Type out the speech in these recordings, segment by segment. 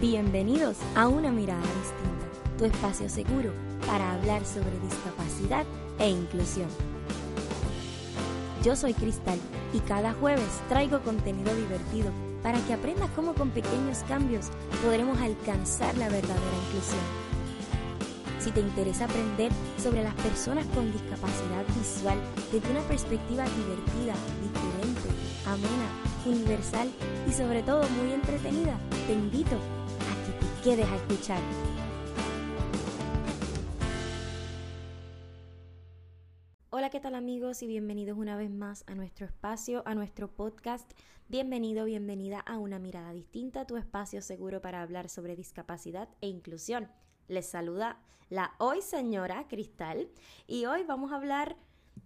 Bienvenidos a Una Mirada Distinta, tu espacio seguro para hablar sobre discapacidad e inclusión. Yo soy Cristal y cada jueves traigo contenido divertido para que aprendas cómo con pequeños cambios podremos alcanzar la verdadera inclusión. Si te interesa aprender sobre las personas con discapacidad visual desde una perspectiva divertida, diferente, amena, universal y sobre todo muy entretenida, te invito quedes a escuchar. Hola, ¿qué tal amigos? Y bienvenidos una vez más a nuestro espacio, a nuestro podcast. Bienvenido, bienvenida a Una Mirada Distinta, tu espacio seguro para hablar sobre discapacidad e inclusión. Les saluda la hoy señora Cristal y hoy vamos a hablar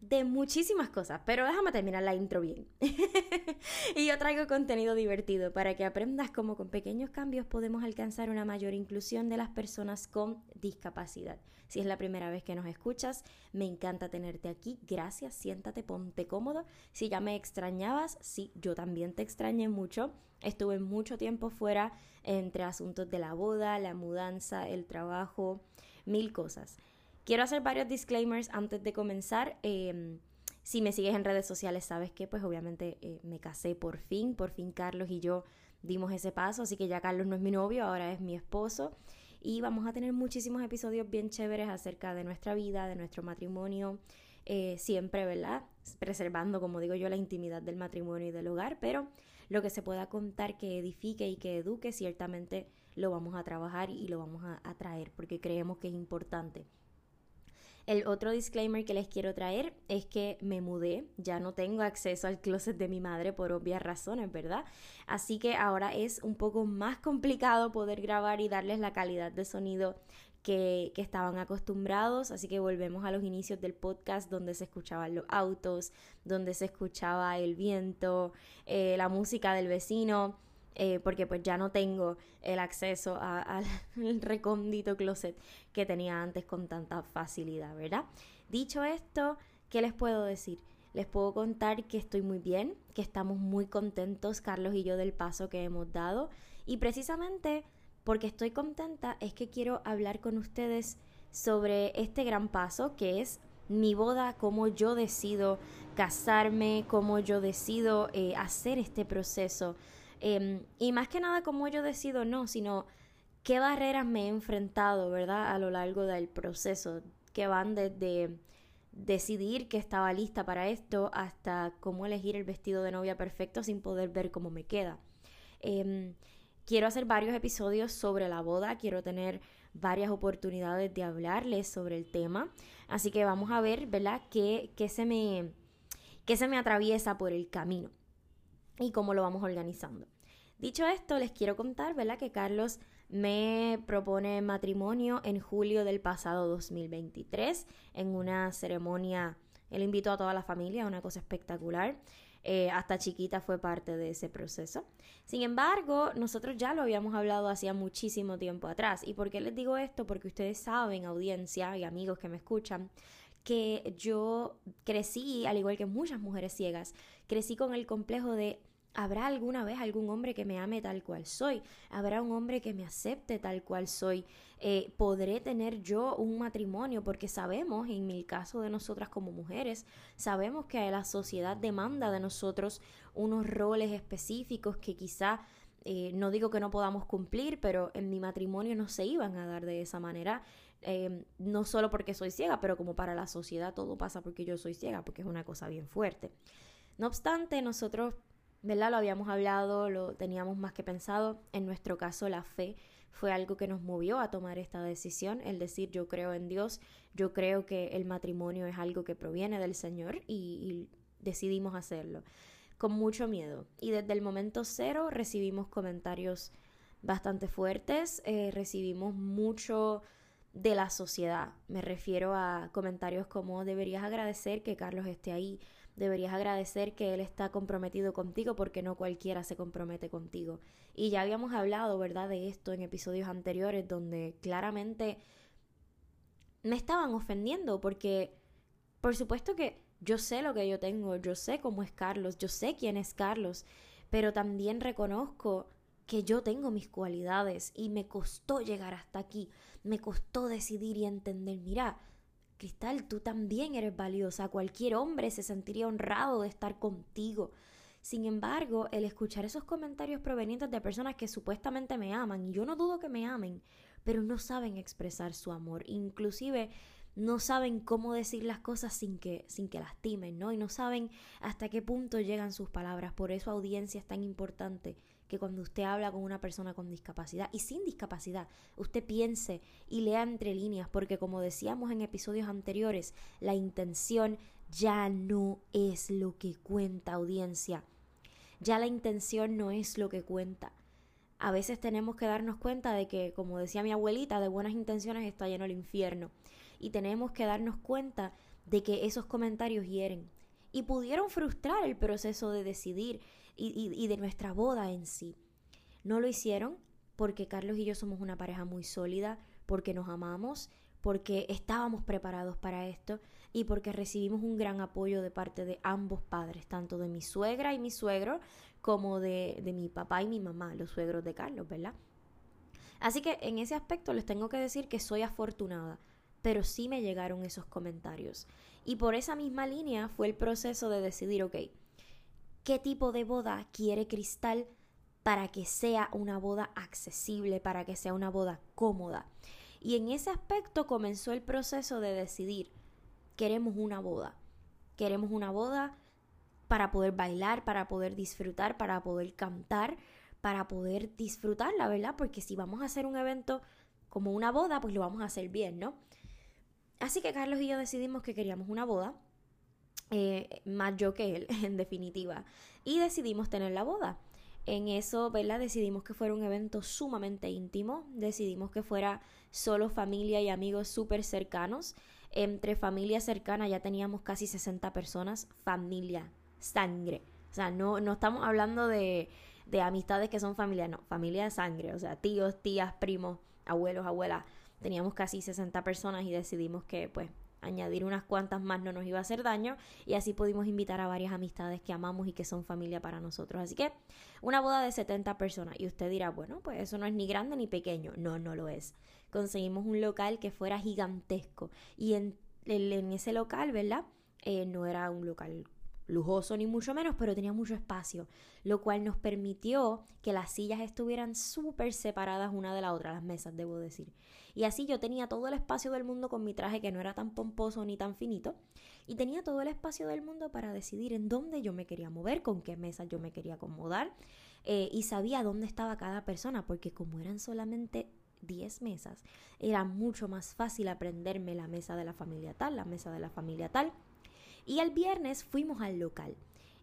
de muchísimas cosas, pero déjame terminar la intro bien. y yo traigo contenido divertido para que aprendas cómo con pequeños cambios podemos alcanzar una mayor inclusión de las personas con discapacidad. Si es la primera vez que nos escuchas, me encanta tenerte aquí. Gracias, siéntate, ponte cómodo. Si ya me extrañabas, sí, yo también te extrañé mucho. Estuve mucho tiempo fuera entre asuntos de la boda, la mudanza, el trabajo, mil cosas. Quiero hacer varios disclaimers antes de comenzar. Em, si me sigues en redes sociales, sabes que pues obviamente eh, me casé por fin, por fin Carlos y yo dimos ese paso, así que ya Carlos no es mi novio, ahora es mi esposo. Y vamos a tener muchísimos episodios bien chéveres acerca de nuestra vida, de nuestro matrimonio, eh, siempre, ¿verdad? Preservando, como digo yo, la intimidad del matrimonio y del hogar, pero lo que se pueda contar que edifique y que eduque, ciertamente lo vamos a trabajar y lo vamos a traer, porque creemos que es importante. El otro disclaimer que les quiero traer es que me mudé, ya no tengo acceso al closet de mi madre por obvias razones, ¿verdad? Así que ahora es un poco más complicado poder grabar y darles la calidad de sonido que, estaban acostumbrados, así que volvemos a los inicios del podcast donde se escuchaban los autos, donde se escuchaba el viento, eh, la música del vecino. Eh, porque pues ya no tengo el acceso al recóndito closet que tenía antes con tanta facilidad, ¿verdad? Dicho esto, ¿qué les puedo decir? Les puedo contar que estoy muy bien, que estamos muy contentos, Carlos y yo, del paso que hemos dado. Y precisamente porque estoy contenta es que quiero hablar con ustedes sobre este gran paso que es mi boda, cómo yo decido casarme, cómo yo decido eh, hacer este proceso Em, y más que nada como yo decido no, sino qué barreras me he enfrentado, ¿verdad? A lo largo del proceso, que van desde decidir que estaba lista para esto hasta cómo elegir el vestido de novia perfecto sin poder ver cómo me queda. Em, quiero hacer varios episodios sobre la boda, quiero tener varias oportunidades de hablarles sobre el tema, así que vamos a ver, ¿verdad? ¿Qué, qué se, me, qué se me atraviesa por el camino y cómo lo vamos organizando. Dicho esto, les quiero contar, ¿verdad? Que Carlos me propone matrimonio en julio del pasado 2023 en una ceremonia. Él invitó a toda la familia, una cosa espectacular. Eh, hasta chiquita fue parte de ese proceso. Sin embargo, nosotros ya lo habíamos hablado hacía muchísimo tiempo atrás. ¿Y por qué les digo esto? Porque ustedes saben, audiencia y amigos que me escuchan, que yo crecí, al igual que muchas mujeres ciegas, crecí con el complejo de ¿Habrá alguna vez algún hombre que me ame tal cual soy? ¿Habrá un hombre que me acepte tal cual soy? Eh, ¿Podré tener yo un matrimonio? Porque sabemos, en el caso de nosotras como mujeres, sabemos que la sociedad demanda de nosotros unos roles específicos que quizá, eh, no digo que no podamos cumplir, pero en mi matrimonio no se iban a dar de esa manera. Eh, no solo porque soy ciega, pero como para la sociedad todo pasa porque yo soy ciega, porque es una cosa bien fuerte. No obstante, nosotros ¿verdad? Lo habíamos hablado, lo teníamos más que pensado. En nuestro caso, la fe fue algo que nos movió a tomar esta decisión, el decir yo creo en Dios, yo creo que el matrimonio es algo que proviene del Señor y, decidimos hacerlo con mucho miedo. Y desde el momento cero recibimos comentarios bastante fuertes, eh, recibimos mucho de la sociedad. Me refiero a comentarios como deberías agradecer que Carlos esté ahí, deberías agradecer que Él está comprometido contigo porque no cualquiera se compromete contigo. Y ya habíamos hablado, ¿verdad?, de esto en episodios anteriores donde claramente me estaban ofendiendo porque, por supuesto que yo sé lo que yo tengo, yo sé cómo es Carlos, yo sé quién es Carlos, pero también reconozco que yo tengo mis cualidades y me costó llegar hasta aquí, me costó decidir y entender, mira, Cristal, tú también eres valiosa, cualquier hombre se sentiría honrado de estar contigo. Sin embargo, el escuchar esos comentarios provenientes de personas que supuestamente me aman, y yo no dudo que me amen, pero no saben expresar su amor, inclusive no saben cómo decir las cosas sin que, sin que lastimen, ¿no? Y no saben hasta qué punto llegan sus palabras. Por eso audiencia es tan importante que cuando usted habla con una persona con discapacidad y sin discapacidad, usted piense y lea entre líneas, porque como decíamos en episodios anteriores, la intención ya no es lo que cuenta audiencia. Ya la intención no es lo que cuenta. A veces tenemos que darnos cuenta de que, como decía mi abuelita, de buenas intenciones está lleno el infierno y tenemos que darnos cuenta de que esos comentarios hieren y pudieron frustrar el proceso de decidir y, de nuestra boda en sí. No lo hicieron porque Carlos y yo somos una pareja muy sólida, porque nos amamos, porque estábamos preparados para esto y porque recibimos un gran apoyo de parte de ambos padres, tanto de mi suegra y mi suegro como de, de mi papá y mi mamá, los suegros de Carlos, ¿verdad? Así que en ese aspecto les tengo que decir que soy afortunada pero sí me llegaron esos comentarios. Y por esa misma línea fue el proceso de decidir, ok, ¿qué tipo de boda quiere Cristal para que sea una boda accesible, para que sea una boda cómoda? Y en ese aspecto comenzó el proceso de decidir, queremos una boda, queremos una boda para poder bailar, para poder disfrutar, para poder cantar, para poder disfrutarla, ¿verdad? Porque si vamos a hacer un evento como una boda, pues lo vamos a hacer bien, ¿no? Así que Carlos y yo decidimos que queríamos una boda, eh, más yo que él, en definitiva, y decidimos tener la boda. En eso, ¿verdad? Decidimos que fuera un evento sumamente íntimo, decidimos que fuera solo familia y amigos súper cercanos. Entre familia cercana ya teníamos casi 60 personas, familia, sangre. O sea, no, no estamos hablando de, de amistades que son familia, no, familia de sangre, o sea, tíos, tías, primos, abuelos, abuelas teníamos casi 60 personas y decidimos que pues añadir unas cuantas más no nos iba a hacer daño y así pudimos invitar a varias amistades que amamos y que son familia para nosotros. Así que una boda de 70 personas y usted dirá, bueno, pues eso no es ni grande ni pequeño. No, no lo es. Conseguimos un local que fuera gigantesco y en, en ese local, ¿verdad? Eh, no era un local lujoso ni mucho menos, pero tenía mucho espacio, lo cual nos permitió que las sillas estuvieran súper separadas una de la otra, las mesas, debo decir. Y así yo tenía todo el espacio del mundo con mi traje que no era tan pomposo ni tan finito, y tenía todo el espacio del mundo para decidir en dónde yo me quería mover, con qué mesas yo me quería acomodar, eh, y sabía dónde estaba cada persona, porque como eran solamente 10 mesas, era mucho más fácil aprenderme la mesa de la familia tal, la mesa de la familia tal, y el viernes fuimos al local.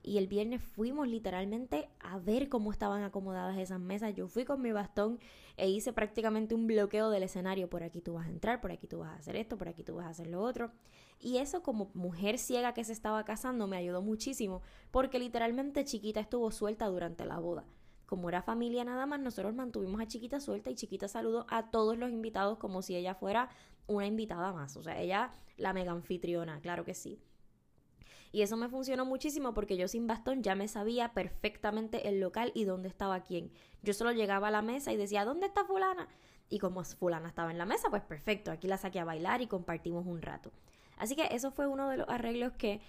Y el viernes fuimos literalmente a ver cómo estaban acomodadas esas mesas. Yo fui con mi bastón e hice prácticamente un bloqueo del escenario. Por aquí tú vas a entrar, por aquí tú vas a hacer esto, por aquí tú vas a hacer lo otro. Y eso como mujer ciega que se estaba casando me ayudó muchísimo porque literalmente Chiquita estuvo suelta durante la boda. Como era familia nada más, nosotros mantuvimos a Chiquita suelta y Chiquita saludó a todos los invitados como si ella fuera una invitada más. O sea, ella la mega anfitriona, claro que sí. Y eso me funcionó muchísimo porque yo sin bastón ya me sabía perfectamente el local y dónde estaba quién. Yo solo llegaba a la mesa y decía, ¿dónde está fulana? Y como fulana estaba en la mesa, pues perfecto, aquí la saqué a bailar y compartimos un rato. Así que eso fue uno de los arreglos que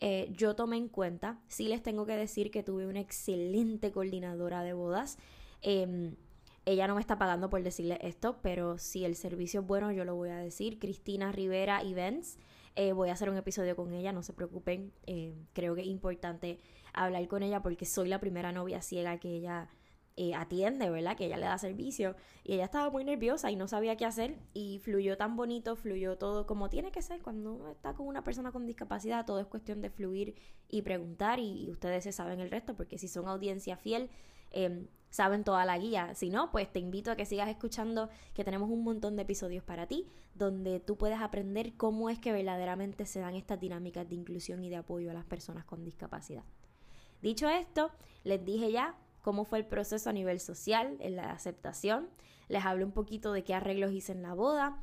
eh, yo tomé en cuenta. Sí les tengo que decir que tuve una excelente coordinadora de bodas. Em, ella no me está pagando por decirle esto, pero si el servicio es bueno, yo lo voy a decir. Cristina Rivera Events. Eh, voy a hacer un episodio con ella, no se preocupen. Eh, creo que es importante hablar con ella porque soy la primera novia ciega que ella eh, atiende, ¿verdad? Que ella le da servicio. Y ella estaba muy nerviosa y no sabía qué hacer. Y fluyó tan bonito, fluyó todo como tiene que ser. Cuando uno está con una persona con discapacidad, todo es cuestión de fluir y preguntar. Y, ustedes se saben el resto, porque si son audiencia fiel, Em, saben toda la guía. Si no, pues te invito a que sigas escuchando, que tenemos un montón de episodios para ti, donde tú puedes aprender cómo es que verdaderamente se dan estas dinámicas de inclusión y de apoyo a las personas con discapacidad. Dicho esto, les dije ya cómo fue el proceso a nivel social, en la aceptación. Les hablé un poquito de qué arreglos hice en la boda.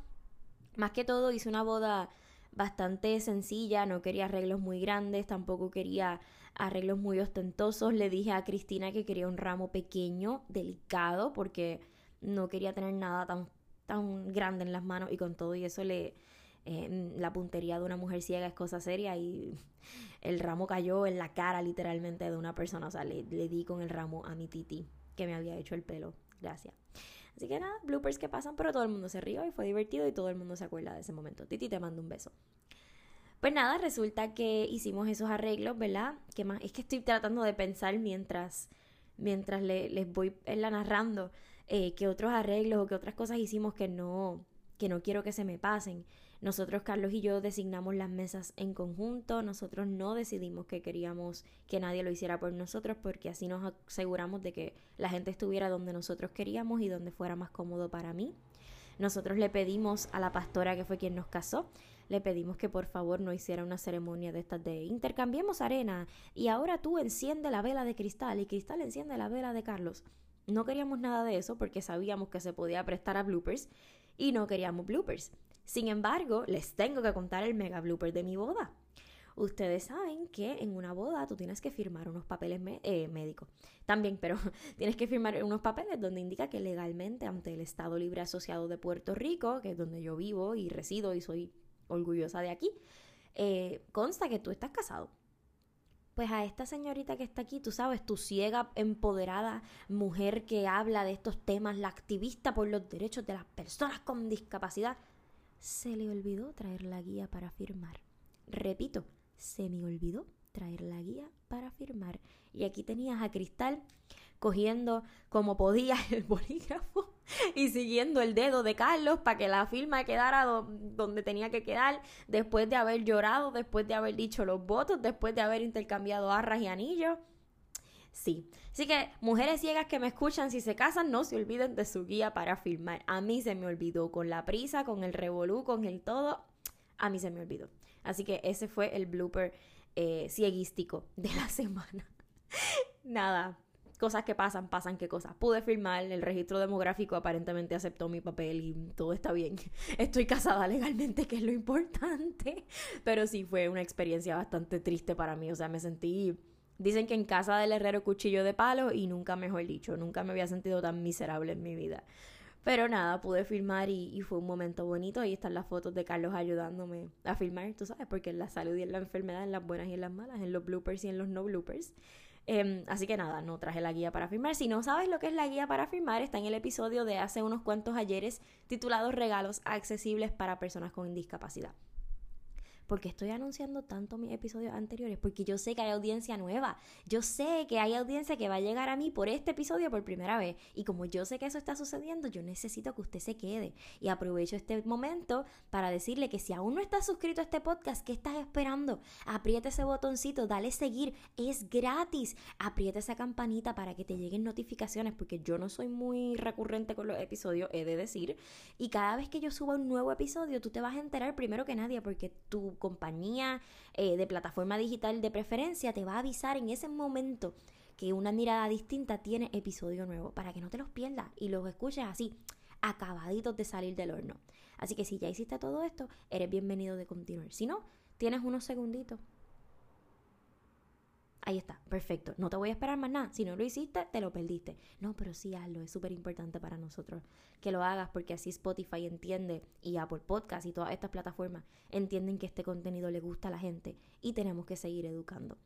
Más que todo hice una boda bastante sencilla, no quería arreglos muy grandes, tampoco quería arreglos muy ostentosos. Le dije a Cristina que quería un ramo pequeño, delicado, porque no quería tener nada tan, tan grande en las manos y con todo y eso le... Eh, la puntería de una mujer ciega es cosa seria y el ramo cayó en la cara literalmente de una persona. O sea, le, le di con el ramo a mi titi que me había hecho el pelo. Gracias. Así que nada, bloopers que pasan, pero todo el mundo se rió y fue divertido y todo el mundo se acuerda de ese momento. Titi, te mando un beso. Pues nada, resulta que hicimos esos arreglos, ¿verdad? ¿Qué más? Es que estoy tratando de pensar mientras, mientras les voy la narrando eh, qué otros arreglos o qué otras cosas hicimos que no, que no quiero que se me pasen. Nosotros, Carlos y yo, designamos las mesas en conjunto. Nosotros no decidimos que queríamos que nadie lo hiciera por nosotros porque así nos aseguramos de que la gente estuviera donde nosotros queríamos y donde fuera más cómodo para mí. Nosotros le pedimos a la pastora que fue quien nos casó le pedimos que por favor no hiciera una ceremonia de estas de intercambiemos arena y ahora tú enciende la vela de cristal y cristal enciende la vela de Carlos. No queríamos nada de eso porque sabíamos que se podía prestar a bloopers y no queríamos bloopers. Sin embargo, les tengo que contar el mega blooper de mi boda. Ustedes saben que en una boda tú tienes que firmar unos papeles eh, médicos. También, pero tienes que firmar unos papeles donde indica que legalmente ante el Estado Libre Asociado de Puerto Rico, que es donde yo vivo y resido y soy orgullosa de aquí, eh, consta que tú estás casado. Pues a esta señorita que está aquí, tú sabes, tu ciega, empoderada mujer que habla de estos temas, la activista por los derechos de las personas con discapacidad, se le olvidó traer la guía para firmar. Repito, se me olvidó traer la guía para firmar. Y aquí tenías a Cristal cogiendo como podía el bolígrafo y siguiendo el dedo de Carlos para que la firma quedara donde tenía que quedar, después de haber llorado, después de haber dicho los votos, después de haber intercambiado arras y anillos. Sí. Así que, mujeres ciegas que me escuchan, si se casan, no se olviden de su guía para firmar. A mí se me olvidó, con la prisa, con el revolú, con el todo, a mí se me olvidó. Así que ese fue el blooper eh, cieguístico de la semana. Nada, cosas que pasan, pasan qué cosas. Pude firmar, el registro demográfico aparentemente aceptó mi papel y todo está bien. Estoy casada legalmente, que es lo importante. Pero sí fue una experiencia bastante triste para mí. O sea, me sentí. Dicen que en casa del herrero cuchillo de palo y nunca mejor dicho, nunca me había sentido tan miserable en mi vida. Pero nada, pude filmar y, fue un momento bonito. Ahí están las fotos de Carlos ayudándome a filmar, tú sabes, porque en la salud y en la enfermedad, en las buenas y en las malas, en los bloopers y en los no bloopers. Em, así que nada, no traje la guía para firmar. Si no sabes lo que es la guía para firmar, está en el episodio de hace unos cuantos ayeres titulado Regalos accesibles para personas con discapacidad porque estoy anunciando tanto mis episodios anteriores, porque yo sé que hay audiencia nueva, yo sé que hay audiencia que va a llegar a mí por este episodio por primera vez, y como yo sé que eso está sucediendo, yo necesito que usted se quede, y aprovecho este momento para decirle que si aún no estás suscrito a este podcast, ¿qué estás esperando? Aprieta ese botoncito, dale seguir, es gratis, aprieta esa campanita para que te lleguen notificaciones, porque yo no soy muy recurrente con los episodios, he de decir, y cada vez que yo suba un nuevo episodio, tú te vas a enterar primero que nadie, porque compañía eh, de plataforma digital de preferencia te va a avisar en ese momento que una mirada distinta tiene episodio nuevo para que no te los pierdas y los escuches así acabaditos de salir del horno. Así que si ya hiciste todo esto, eres bienvenido de continuar. Si no, tienes unos segunditos Ahí está, perfecto. No te voy a esperar más nada. Si no lo hiciste, te lo perdiste. No, pero sí hazlo. Es súper importante para nosotros que lo hagas porque así Spotify entiende y Apple Podcast y todas estas plataformas entienden que este contenido le gusta a la gente y tenemos que seguir educando.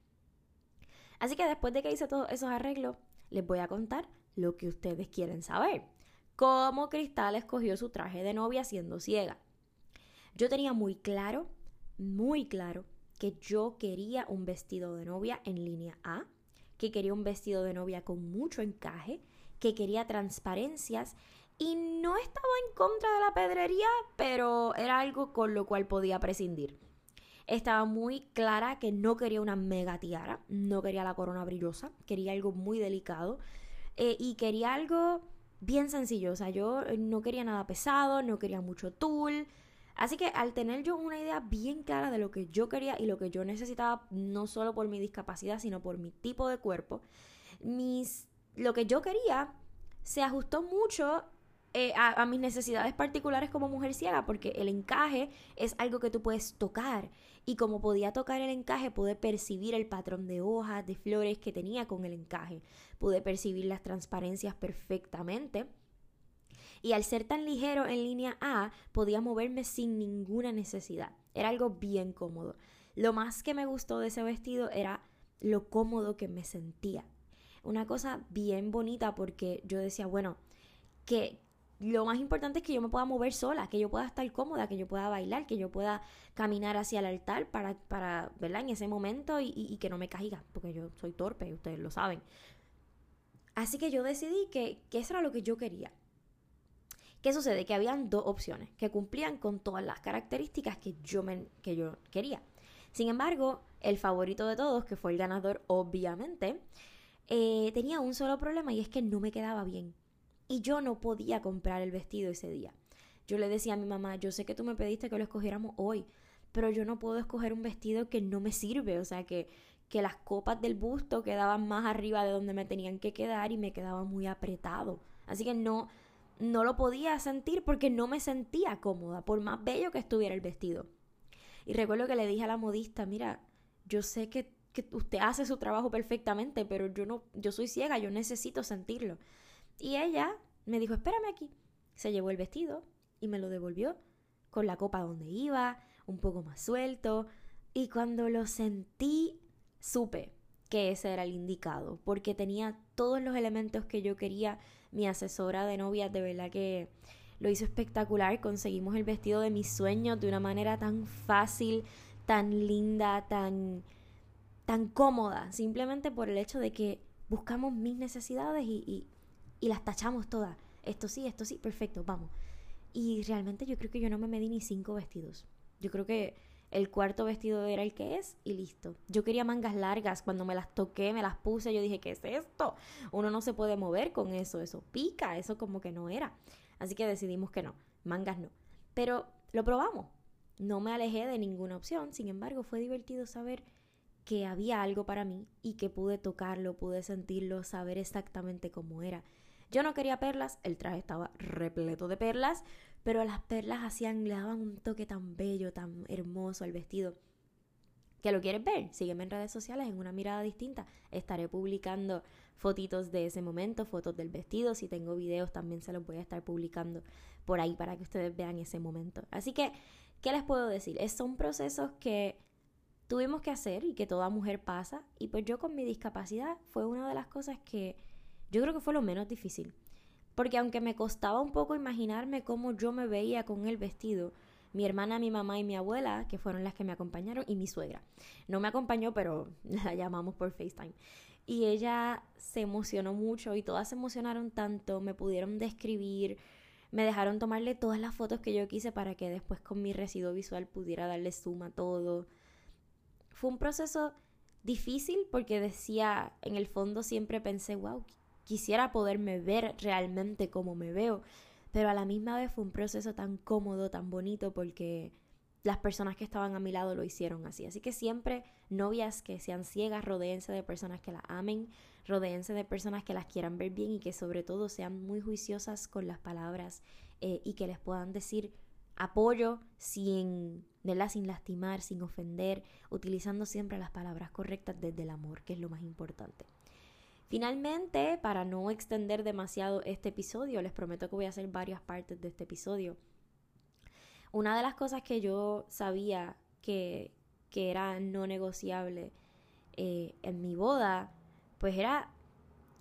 Así que después de que hice todos esos arreglos, les voy a contar lo que ustedes quieren saber. Cómo Cristal escogió su traje de novia siendo ciega. Yo tenía muy claro, muy claro, que yo quería un vestido de novia en línea A, que quería un vestido de novia con mucho encaje, que quería transparencias y no estaba en contra de la pedrería, pero era algo con lo cual podía prescindir. Estaba muy clara que no quería una mega tiara, no quería la corona brillosa, quería algo muy delicado eh, y quería algo bien sencillo. O sea, yo no quería nada pesado, no quería mucho tul, Así que al tener yo una idea bien clara de lo que yo quería y lo que yo necesitaba, no solo por mi discapacidad, sino por mi tipo de cuerpo, mis, lo que yo quería se ajustó mucho eh, a, mis necesidades particulares como mujer ciega, porque el encaje es algo que tú puedes tocar. Y como podía tocar el encaje, pude percibir el patrón de hojas, de flores que tenía con el encaje. Pude percibir las transparencias perfectamente. Y al ser tan ligero en línea A, podía moverme sin ninguna necesidad. Era algo bien cómodo. Lo más que me gustó de ese vestido era lo cómodo que me sentía. Una cosa bien bonita porque yo decía, bueno, que, lo más importante es que yo me pueda mover sola, que yo pueda estar cómoda, que yo pueda bailar, que yo pueda caminar hacia el altar para, para ¿verdad? En ese momento y, que no me caiga, porque yo soy torpe, ustedes lo saben. Así que yo decidí que, eso era lo que yo quería. ¿Qué sucede? Que habían dos opciones que cumplían con todas las características que yo, me, que yo quería. Sin embargo, el favorito de todos, que fue el ganador, obviamente, eh, tenía un solo problema y es que no me quedaba bien y yo no podía comprar el vestido ese día. Yo le decía a mi mamá, yo sé que tú me pediste que lo escogiéramos hoy, pero yo no puedo escoger un vestido que no me sirve, o sea, que, que las copas del busto quedaban más arriba de donde me tenían que quedar y me quedaba muy apretado. Así que no, no lo podía sentir porque no me sentía cómoda, por más bello que estuviera el vestido. Y recuerdo que le dije a la modista, mira, yo sé que, que usted hace su trabajo perfectamente, pero yo no, yo soy ciega, yo necesito sentirlo. Y ella me dijo, espérame aquí. Se llevó el vestido y me lo devolvió con la copa donde iba, un poco más suelto. Y cuando lo sentí, supe que ese era el indicado, porque tenía todos los elementos que yo quería. Mi asesora de novia, de verdad que lo hizo espectacular. Conseguimos el vestido de mis sueños de una manera tan fácil, tan linda, tan, tan cómoda, simplemente por el hecho de que buscamos mis necesidades y, y las tachamos todas. Esto sí, esto sí, perfecto, vamos. Y realmente yo creo que yo no me medí ni cinco vestidos. Yo creo que el cuarto vestido era el que es y listo. Yo quería mangas largas, cuando me las toqué, me las puse, yo dije, ¿qué es esto? Uno no se puede mover con eso, eso pica, eso como que no era. Así que decidimos que no, mangas no. Pero lo probamos. No me alejé de ninguna opción, sin embargo fue divertido saber que había algo para mí y que pude tocarlo, pude sentirlo, saber exactamente cómo era. Yo no quería perlas, el traje estaba repleto de perlas, pero las perlas hacían, le daban un toque tan bello, tan hermoso al vestido. ¿Que lo quieres ver? Sígueme en redes sociales en una mirada distinta. Estaré publicando fotitos de ese momento, fotos del vestido. Si tengo videos también se los voy a estar publicando por ahí para que ustedes vean ese momento. Así que, ¿qué les puedo decir? Es, son procesos que tuvimos que hacer y que toda mujer pasa. Y pues yo con mi discapacidad fue una de las cosas que yo creo que fue lo menos difícil. Porque aunque me costaba un poco imaginarme cómo yo me veía con el vestido, mi hermana, mi mamá y mi abuela, que fueron las que me acompañaron, y mi suegra. No me acompañó, pero la llamamos por FaceTime. Y ella se emocionó mucho y todas se emocionaron tanto, me pudieron describir, me dejaron tomarle todas las fotos que yo quise para que después con mi residuo visual pudiera darle suma a todo. Fue un proceso difícil porque decía, en el fondo siempre pensé, wow, quisiera poderme ver realmente como me veo, pero a la misma vez fue un proceso tan cómodo, tan bonito, porque las personas que estaban a mi lado lo hicieron así. Así que siempre novias que sean ciegas, rodeense de personas que las amen, rodeense de personas que las quieran ver bien y que sobre todo sean muy juiciosas con las palabras eh, y que les puedan decir apoyo sin, sin lastimar, sin ofender, utilizando siempre las palabras correctas desde el amor, que es lo más importante. Finalmente, para no extender demasiado este episodio, les prometo que voy a hacer varias partes de este episodio. Una de las cosas que yo sabía que, era no negociable eh, en mi boda, pues era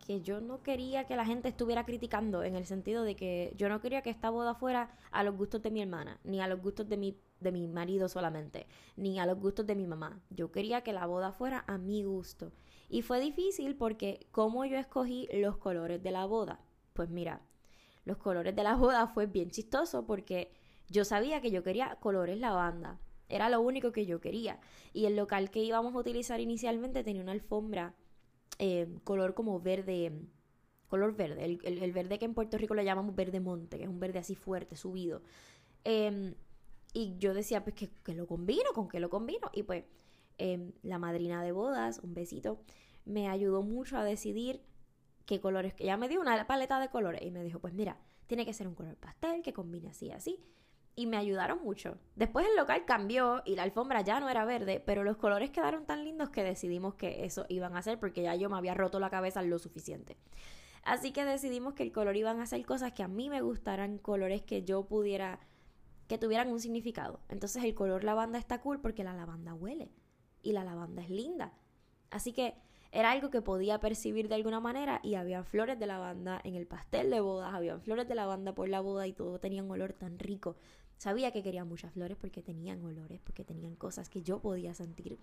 que yo no quería que la gente estuviera criticando en el sentido de que yo no quería que esta boda fuera a los gustos de mi hermana, ni a los gustos de mi, de mi marido solamente, ni a los gustos de mi mamá. Yo quería que la boda fuera a mi gusto. Y fue difícil porque ¿cómo yo escogí los colores de la boda? Pues mira, los colores de la boda fue bien chistoso porque yo sabía que yo quería colores lavanda. Era lo único que yo quería. Y el local que íbamos a utilizar inicialmente tenía una alfombra eh, color como verde, color verde, el, verde que en Puerto Rico le llamamos verde monte, que es un verde así fuerte, subido. Em, y yo decía, pues que, lo combino, con qué lo combino. Y pues Em, la madrina de bodas, un besito, me ayudó mucho a decidir qué colores. Ella me dio una paleta de colores y me dijo, pues mira, tiene que ser un color pastel que combine así así. Y me ayudaron mucho. Después el local cambió y la alfombra ya no era verde, pero los colores quedaron tan lindos que decidimos que eso iban a hacer porque ya yo me había roto la cabeza lo suficiente. Así que decidimos que el color iban a ser cosas que a mí me gustaran, colores que yo pudiera, que tuvieran un significado. Entonces el color lavanda está cool porque la lavanda huele y la lavanda es linda. Así que era algo que podía percibir de alguna manera y había flores de lavanda en el pastel de bodas, había flores de lavanda por la boda y todo tenía un olor tan rico. Sabía que quería muchas flores porque tenían olores, porque tenían cosas que yo podía sentir.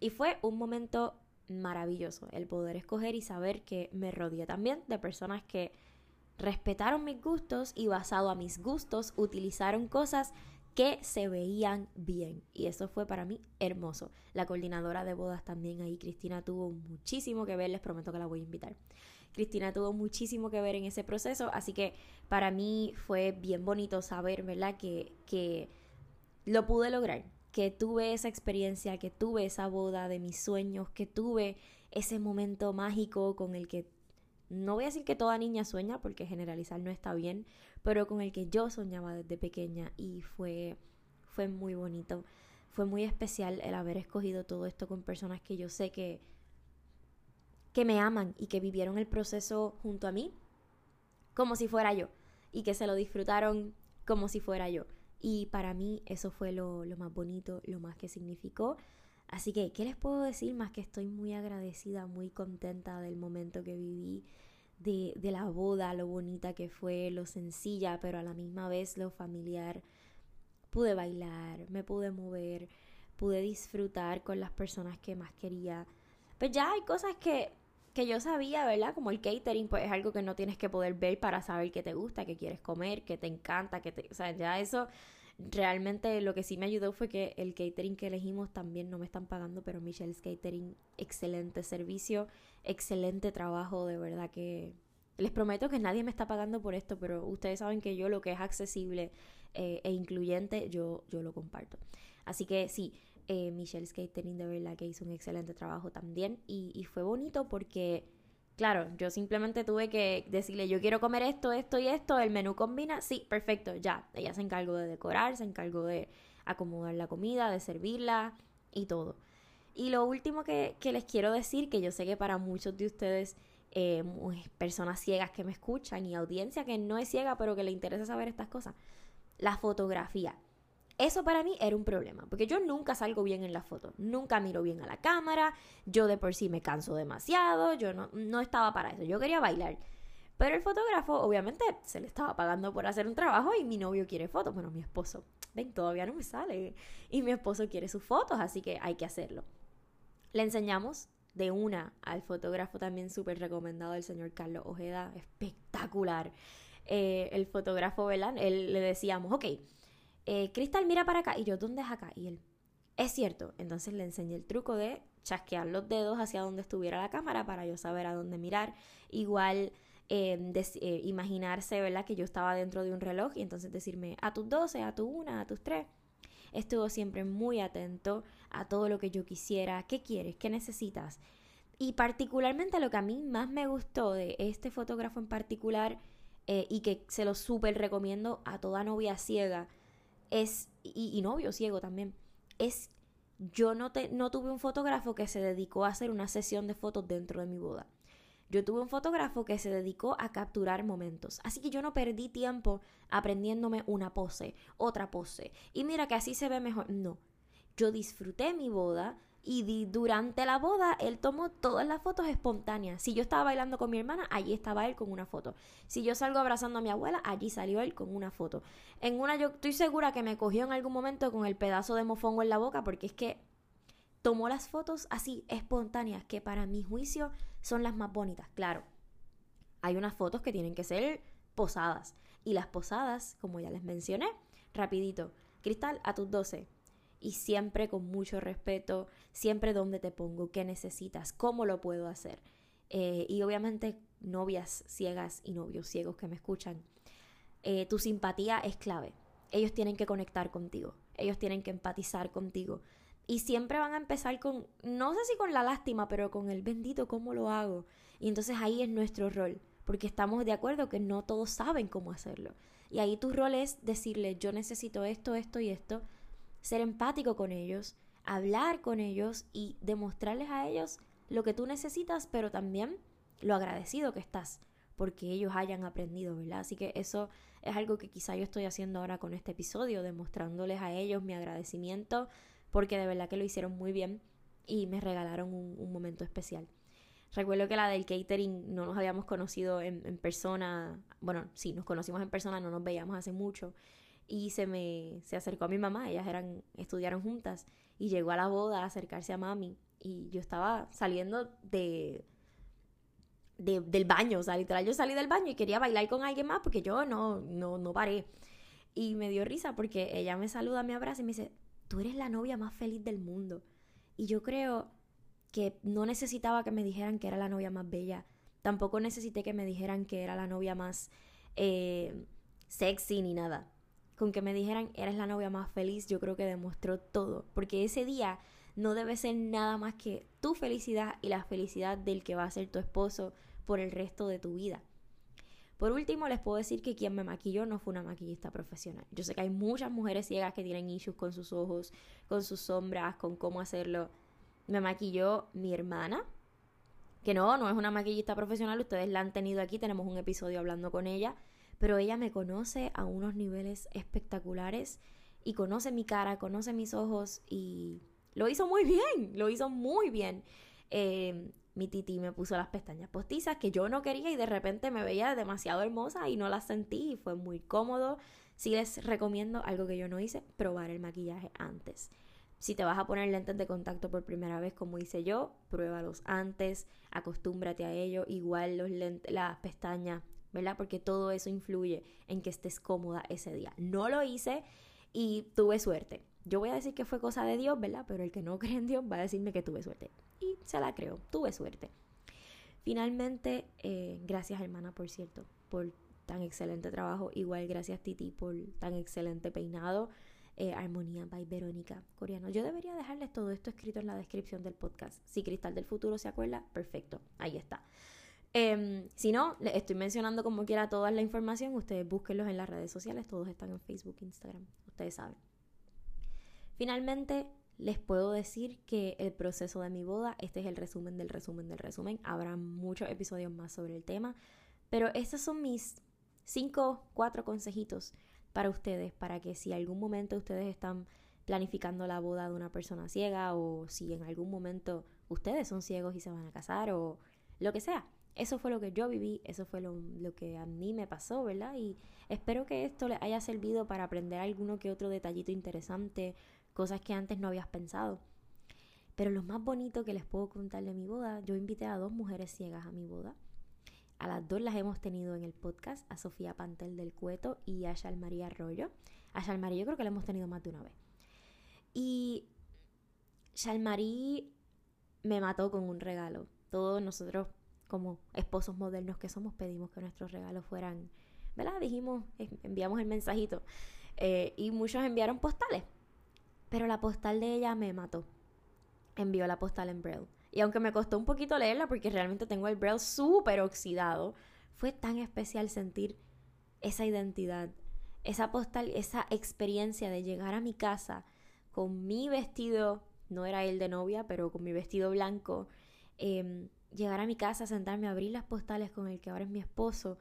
Y fue un momento maravilloso el poder escoger y saber que me rodeé también de personas que respetaron mis gustos y basado a mis gustos utilizaron cosas que se veían bien. Y eso fue para mí hermoso. La coordinadora de bodas también ahí, Cristina, tuvo muchísimo que ver, les prometo que la voy a invitar. Cristina tuvo muchísimo que ver en ese proceso, así que para mí fue bien bonito saber, ¿verdad? Que, que lo pude lograr, que tuve esa experiencia, que tuve esa boda de mis sueños, que tuve ese momento mágico con el que no voy a decir que toda niña sueña, porque generalizar no está bien, pero con el que yo soñaba desde pequeña y fue, fue muy bonito. Fue muy especial el haber escogido todo esto con personas que yo sé que, que me aman y que vivieron el proceso junto a mí como si fuera yo y que se lo disfrutaron como si fuera yo. Y para mí eso fue lo, lo más bonito, lo más que significó. Así que, ¿qué les puedo decir más que estoy muy agradecida, muy contenta del momento que viví, de, de, la boda, lo bonita que fue, lo sencilla, pero a la misma vez lo familiar. Pude bailar, me pude mover, pude disfrutar con las personas que más quería. Pues ya hay cosas que, que yo sabía, ¿verdad? Como el catering, pues es algo que no tienes que poder ver para saber qué te gusta, qué quieres comer, qué te encanta, que te... O sea, ya eso realmente lo que sí me ayudó fue que el catering que elegimos también no me están pagando, pero Michelle's Catering, excelente servicio, excelente trabajo, de verdad que les prometo que nadie me está pagando por esto, pero ustedes saben que yo lo que es accesible eh, e incluyente, yo, yo lo comparto. Así que sí, eh, Michelle's Catering de verdad que hizo un excelente trabajo también y, y fue bonito porque Claro, yo simplemente tuve que decirle, yo quiero comer esto, esto y esto, el menú combina, sí, perfecto, ya. Ella se encargó de decorar, se encargó de acomodar la comida, de servirla y todo. Y lo último que, les quiero decir, que yo sé que para muchos de ustedes, eh, personas ciegas que me escuchan y audiencia que no es ciega, pero que le interesa saber estas cosas, la fotografía. Eso para mí era un problema, porque yo nunca salgo bien en la foto, nunca miro bien a la cámara, yo de por sí me canso demasiado, yo no, no estaba para eso, yo quería bailar. Pero el fotógrafo, obviamente, se le estaba pagando por hacer un trabajo y mi novio quiere fotos. Bueno, mi esposo, ven, todavía no me sale. Y mi esposo quiere sus fotos, así que hay que hacerlo. Le enseñamos de una al fotógrafo también súper recomendado, el señor Carlos Ojeda, espectacular. Eh, el fotógrafo, ¿verdad? Él le decíamos, ok, eh, Cristal, mira para acá. Y yo, ¿dónde es acá? Y él, es cierto. Entonces le enseñé el truco de chasquear los dedos hacia donde estuviera la cámara para yo saber a dónde mirar. Igual em, eh, imaginarse, ¿verdad? Que yo estaba dentro de un reloj y entonces decirme a tus 12, a tu 1, a tus 3. Estuvo siempre muy atento a todo lo que yo quisiera. ¿Qué quieres? ¿Qué necesitas? Y particularmente lo que a mí más me gustó de este fotógrafo en particular eh, y que se lo súper recomiendo a toda novia ciega es, y, novio ciego también, es, yo no, te, no tuve un fotógrafo que se dedicó a hacer una sesión de fotos dentro de mi boda. Yo tuve un fotógrafo que se dedicó a capturar momentos. Así que yo no perdí tiempo aprendiéndome una pose, otra pose. Y mira que así se ve mejor. No. Yo disfruté mi boda, y durante la boda él tomó todas las fotos espontáneas. Si yo estaba bailando con mi hermana, allí estaba él con una foto. Si yo salgo abrazando a mi abuela, allí salió él con una foto. En una yo estoy segura que me cogió en algún momento con el pedazo de mofongo en la boca porque es que tomó las fotos así espontáneas que para mi juicio son las más bonitas. Claro, hay unas fotos que tienen que ser posadas y las posadas, como ya les mencioné, rapidito. Cristal, a tus 12 y siempre con mucho respeto, siempre donde te pongo, qué necesitas, cómo lo puedo hacer. Eh, y obviamente novias ciegas y novios ciegos que me escuchan, eh, tu simpatía es clave. Ellos tienen que conectar contigo, ellos tienen que empatizar contigo. Y siempre van a empezar con, no sé si con la lástima, pero con el bendito, ¿cómo lo hago? Y entonces ahí es nuestro rol, porque estamos de acuerdo que no todos saben cómo hacerlo. Y ahí tu rol es decirle, yo necesito esto, esto y esto, ser empático con ellos, hablar con ellos y demostrarles a ellos lo que tú necesitas, pero también lo agradecido que estás porque ellos hayan aprendido, ¿verdad? Así que eso es algo que quizá yo estoy haciendo ahora con este episodio, demostrándoles a ellos mi agradecimiento, porque de verdad que lo hicieron muy bien y me regalaron un, momento especial. Recuerdo que la del catering no nos habíamos conocido en, en, persona, bueno, sí, nos conocimos en persona, no nos veíamos hace mucho, y se me se acercó a mi mamá, ellas eran estudiaron juntas y llegó a la boda a acercarse a mami y yo estaba saliendo de, de del baño, o sea, literal yo salí del baño y quería bailar con alguien más porque yo no no no paré. Y me dio risa porque ella me saluda, me abraza y me dice, "Tú eres la novia más feliz del mundo." Y yo creo que no necesitaba que me dijeran que era la novia más bella. Tampoco necesité que me dijeran que era la novia más eh, sexy ni nada con que me dijeran eres la novia más feliz, yo creo que demostró todo, porque ese día no debe ser nada más que tu felicidad y la felicidad del que va a ser tu esposo por el resto de tu vida. Por último, les puedo decir que quien me maquilló no fue una maquillista profesional. Yo sé que hay muchas mujeres ciegas que tienen issues con sus ojos, con sus sombras, con cómo hacerlo. Me maquilló mi hermana, que no, no es una maquillista profesional, ustedes la han tenido aquí, tenemos un episodio hablando con ella pero ella me conoce a unos niveles espectaculares y conoce mi cara, conoce mis ojos y lo hizo muy bien, lo hizo muy bien. Eh, mi titi me puso las pestañas postizas que yo no quería y de repente me veía demasiado hermosa y no las sentí y fue muy cómodo. Sí les recomiendo algo que yo no hice, probar el maquillaje antes. Si te vas a poner lentes de contacto por primera vez como hice yo, pruébalos antes, acostúmbrate a ello. Igual los las pestañas ¿verdad? Porque todo eso influye en que estés cómoda ese día. No lo hice y tuve suerte. Yo voy a decir que fue cosa de Dios, ¿verdad? Pero el que no cree en Dios va a decirme que tuve suerte. Y se la creo, tuve suerte. Finalmente, eh, gracias hermana, por cierto, por tan excelente trabajo. Igual gracias Titi por tan excelente peinado. Eh, Armonía by Verónica Coreano. Yo debería dejarles todo esto escrito en la descripción del podcast. Si Cristal del Futuro se acuerda, perfecto, ahí está. Em, si no, les estoy mencionando como quiera toda la información. Ustedes búsquenlos en las redes sociales. Todos están en Facebook, Instagram. Ustedes saben. Finalmente, les puedo decir que el proceso de mi boda, este es el resumen del resumen del resumen. Habrá muchos episodios más sobre el tema. Pero estos son mis cinco, cuatro consejitos para ustedes, para que si algún momento ustedes están planificando la boda de una persona ciega o si en algún momento ustedes son ciegos y se van a casar o lo que sea, eso fue lo que yo viví, eso fue lo, que a mí me pasó, ¿verdad? Y espero que esto les haya servido para aprender alguno que otro detallito interesante, cosas que antes no habías pensado. Pero lo más bonito que les puedo contar de mi boda, yo invité a dos mujeres ciegas a mi boda. A las dos las hemos tenido en el podcast, a Sofía Pantel del Cueto y a María Arroyo. A Shalmarí yo creo que la hemos tenido más de una vez. Y Shalmarí me mató con un regalo. Todos nosotros como esposos modernos que somos, pedimos que nuestros regalos fueran, ¿verdad? Dijimos, enviamos el mensajito. Eh, y muchos enviaron postales. Pero la postal de ella me mató. Envió la postal en Braille. Y aunque me costó un poquito leerla porque realmente tengo el Braille súper oxidado, fue tan especial sentir esa identidad, esa postal, esa experiencia de llegar a mi casa con mi vestido, no era el de novia, pero con mi vestido blanco, eh, llegar a mi casa, sentarme, abrir las postales con el que ahora es mi esposo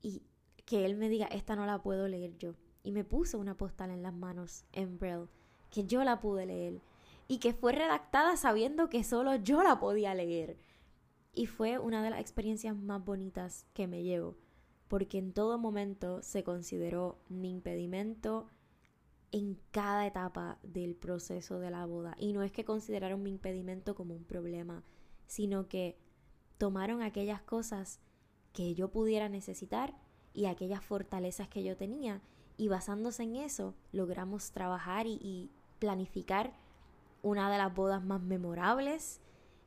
y que él me diga, esta no la puedo leer yo. Y me puso una postal en las manos en Braille, que yo la pude leer y que fue redactada sabiendo que solo yo la podía leer. Y fue una de las experiencias más bonitas que me llevo, porque en todo momento se consideró mi impedimento en cada etapa del proceso de la boda. Y no es que consideraron mi impedimento como un problema, sino que tomaron aquellas cosas que yo pudiera necesitar y aquellas fortalezas que yo tenía y basándose en eso logramos trabajar y, planificar una de las bodas más memorables.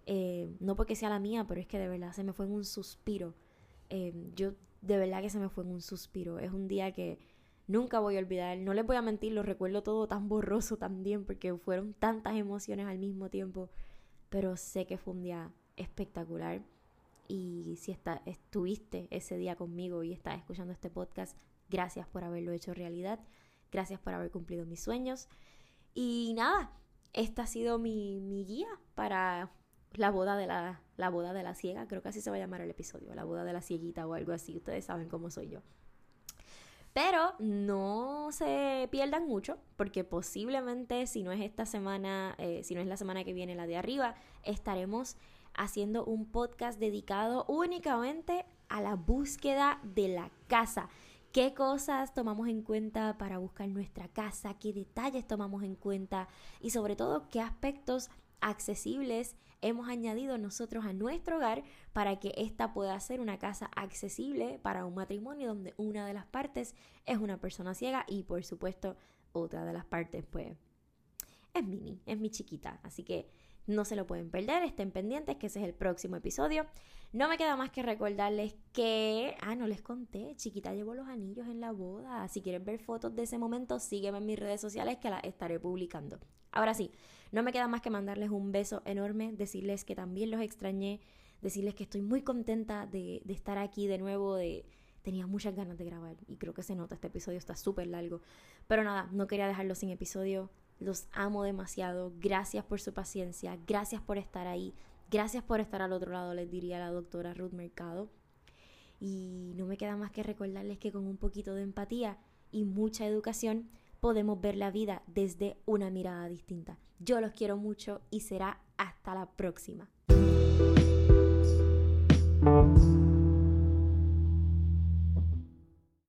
Eh, no porque sea la mía, pero es que de verdad se me fue en un suspiro. Eh, yo de verdad que se me fue en un suspiro. Es un día que nunca voy a olvidar. No les voy a mentir, lo recuerdo todo tan borroso también porque fueron tantas emociones al mismo tiempo. Pero sé que fue un día espectacular Y si está, estuviste ese día conmigo y estás escuchando este podcast, gracias por haberlo hecho realidad. Gracias por haber cumplido mis sueños. Y nada, esta ha sido mi, mi guía para la boda de la, la boda de la ciega, creo que así se va a llamar el episodio, la boda de la cieguita o algo así, ustedes saben cómo soy yo. Pero no se pierdan mucho, porque posiblemente si no es esta semana, eh, si no es la semana que viene, la de arriba, estaremos haciendo un podcast dedicado únicamente a la búsqueda de la casa. ¿Qué cosas tomamos en cuenta para buscar nuestra casa? ¿Qué detalles tomamos en cuenta? Y sobre todo, ¿qué aspectos accesibles hemos añadido nosotros a nuestro hogar para que ésta pueda ser una casa accesible para un matrimonio donde una de las partes es una persona ciega y por supuesto otra de las partes pues es mini, es mi chiquita. Así que no se lo pueden perder, estén pendientes que ese es el próximo episodio. No me queda más que recordarles que, ah, no les conté, chiquita llevó los anillos en la boda. Si quieren ver fotos de ese momento, sígueme en mis redes sociales que las estaré publicando. Ahora sí, no me queda más que mandarles un beso enorme, decirles que también los extrañé, decirles que estoy muy contenta de, estar aquí de nuevo, de, tenía muchas ganas de grabar y creo que se nota, este episodio está súper largo. Pero nada, no quería dejarlo sin episodio, los amo demasiado, gracias por su paciencia, gracias por estar ahí, gracias por estar al otro lado, les diría la doctora Ruth Mercado. Y no me queda más que recordarles que con un poquito de empatía y mucha educación, podemos ver la vida desde una mirada distinta. Yo los quiero mucho y será hasta la próxima.